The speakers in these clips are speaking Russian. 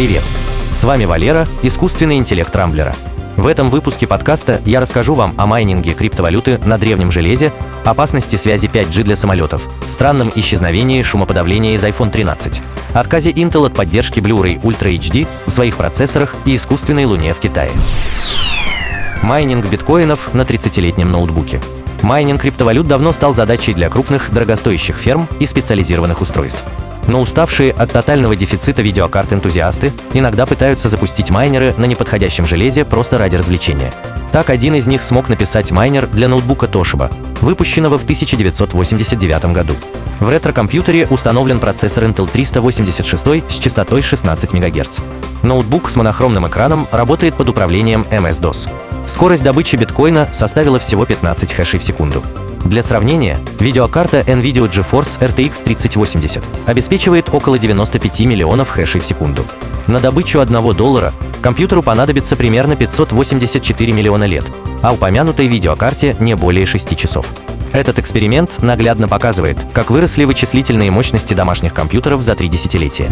Привет! С вами Валера, искусственный интеллект Рамблера. В этом выпуске подкаста я расскажу вам о майнинге криптовалюты на древнем железе, опасности связи 5G для самолетов, странном исчезновении шумоподавления из iPhone 13, отказе Intel от поддержки Blu-ray Ultra HD в своих процессорах и искусственной луне в Китае. Майнинг биткоинов на 30-летнем ноутбуке. Майнинг криптовалют давно стал задачей для крупных, дорогостоящих ферм и специализированных устройств. Но уставшие от тотального дефицита видеокарт энтузиасты иногда пытаются запустить майнеры на неподходящем железе просто ради развлечения. Так один из них смог написать майнер для ноутбука Toshiba, выпущенного в 1989 году. В ретро-компьютере установлен процессор Intel 386 с частотой 16 МГц. Ноутбук с монохромным экраном работает под управлением MS-DOS. Скорость добычи биткоина составила всего 15 хэшей в секунду. Для сравнения, видеокарта NVIDIA GeForce RTX 3080 обеспечивает около 95 миллионов хэшей в секунду. На добычу 1 доллара компьютеру понадобится примерно 584 миллиона лет, а упомянутой видеокарте не более 6 часов. Этот эксперимент наглядно показывает, как выросли вычислительные мощности домашних компьютеров за три десятилетия.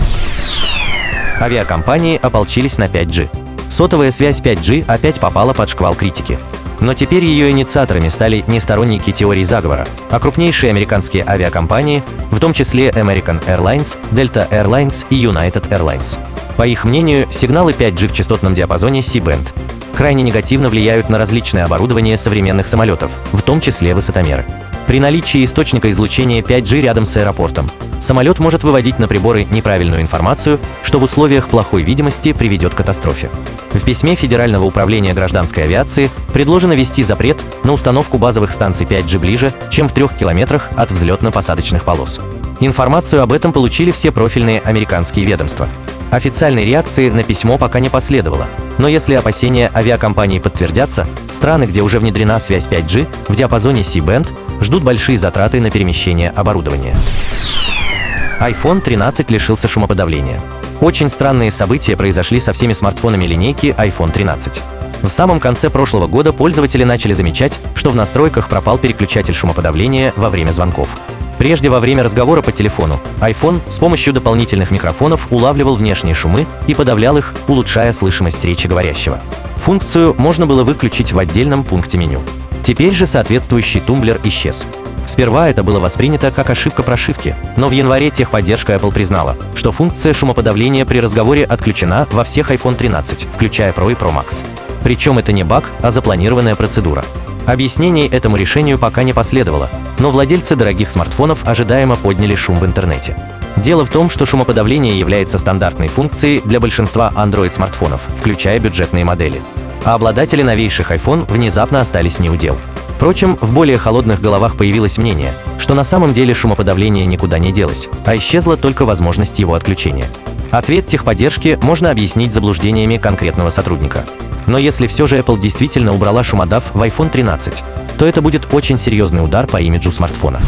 Авиакомпании ополчились на 5G. Сотовая связь 5G опять попала под шквал критики. Но теперь ее инициаторами стали не сторонники теории заговора, а крупнейшие американские авиакомпании, в том числе American Airlines, Delta Airlines и United Airlines. По их мнению, сигналы 5G в частотном диапазоне C-band крайне негативно влияют на различное оборудование современных самолетов, в том числе высотомеры. При наличии источника излучения 5G рядом с аэропортом самолет может выводить на приборы неправильную информацию, что в условиях плохой видимости приведет к катастрофе. В письме Федерального управления гражданской авиации предложено ввести запрет на установку базовых станций 5G ближе, чем в трех километрах от взлетно-посадочных полос. Информацию об этом получили все профильные американские ведомства. Официальной реакции на письмо пока не последовало, но если опасения авиакомпаний подтвердятся, страны, где уже внедрена связь 5G в диапазоне C-band, ждут большие затраты на перемещение оборудования iPhone 13 лишился шумоподавления. Очень странные события произошли со всеми смартфонами линейки iPhone 13. В самом конце прошлого года пользователи начали замечать, что в настройках пропал переключатель шумоподавления во время звонков. Прежде во время разговора по телефону iPhone с помощью дополнительных микрофонов улавливал внешние шумы и подавлял их, улучшая слышимость речи говорящего. Функцию можно было выключить в отдельном пункте меню. Теперь же соответствующий тумблер исчез. Сперва это было воспринято как ошибка прошивки, но в январе техподдержка Apple признала, что функция шумоподавления при разговоре отключена во всех iPhone 13, включая Pro и Pro Max. Причем это не баг, а запланированная процедура. Объяснений этому решению пока не последовало, но владельцы дорогих смартфонов ожидаемо подняли шум в интернете. Дело в том, что шумоподавление является стандартной функцией для большинства Android-смартфонов, включая бюджетные модели. А обладатели новейших iPhone внезапно остались неудел. Впрочем, в более холодных головах появилось мнение, что на самом деле шумоподавление никуда не делось, а исчезла только возможность его отключения. Ответ техподдержки можно объяснить заблуждениями конкретного сотрудника. Но если все же Apple действительно убрала шумодав в iPhone 13, то это будет очень серьезный удар по имиджу смартфона.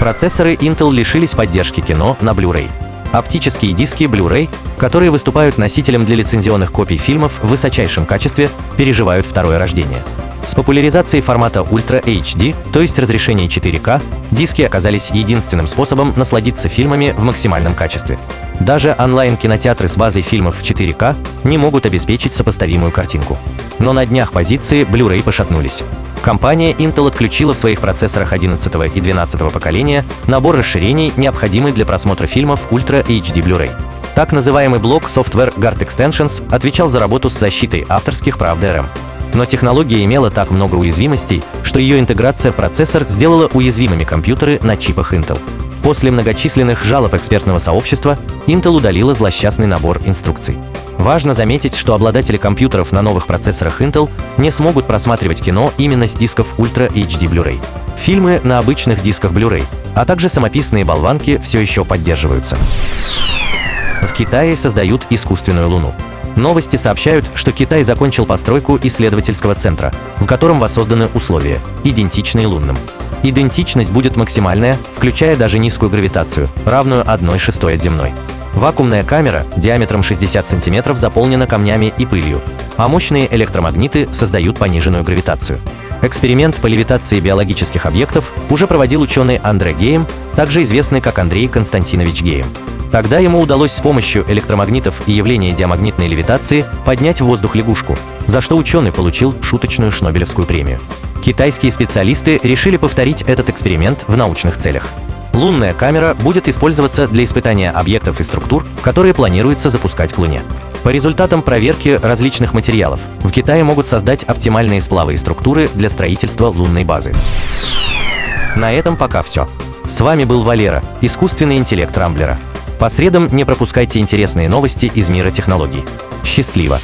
Процессоры Intel лишились поддержки кино на Blu-ray. Оптические диски Blu-ray, которые выступают носителем для лицензионных копий фильмов в высочайшем качестве, переживают второе рождение – с популяризацией формата Ultra HD, то есть разрешения 4К, диски оказались единственным способом насладиться фильмами в максимальном качестве. Даже онлайн-кинотеатры с базой фильмов в 4К не могут обеспечить сопоставимую картинку. Но на днях позиции Blu-ray пошатнулись. Компания Intel отключила в своих процессорах 11 и 12 поколения набор расширений, необходимый для просмотра фильмов Ultra HD Blu-ray. Так называемый блок Software Guard Extensions отвечал за работу с защитой авторских прав DRM. Но технология имела так много уязвимостей, что ее интеграция в процессор сделала уязвимыми компьютеры на чипах Intel. После многочисленных жалоб экспертного сообщества Intel удалила злосчастный набор инструкций. Важно заметить, что обладатели компьютеров на новых процессорах Intel не смогут просматривать кино именно с дисков Ultra HD Blu-ray. Фильмы на обычных дисках Blu-ray, а также самописные болванки все еще поддерживаются. В Китае создают искусственную Луну. Новости сообщают, что Китай закончил постройку исследовательского центра, в котором воссозданы условия, идентичные лунным. Идентичность будет максимальная, включая даже низкую гравитацию, равную 1 шестой от земной. Вакуумная камера диаметром 60 см заполнена камнями и пылью, а мощные электромагниты создают пониженную гравитацию. Эксперимент по левитации биологических объектов уже проводил ученый Андре Гейм, также известный как Андрей Константинович Гейм. Тогда ему удалось с помощью электромагнитов и явления диамагнитной левитации поднять в воздух лягушку, за что ученый получил шуточную Шнобелевскую премию. Китайские специалисты решили повторить этот эксперимент в научных целях. Лунная камера будет использоваться для испытания объектов и структур, которые планируется запускать к Луне. По результатам проверки различных материалов в Китае могут создать оптимальные сплавы и структуры для строительства лунной базы. На этом пока все. С вами был Валера, искусственный интеллект Рамблера. По средам не пропускайте интересные новости из мира технологий. Счастливо!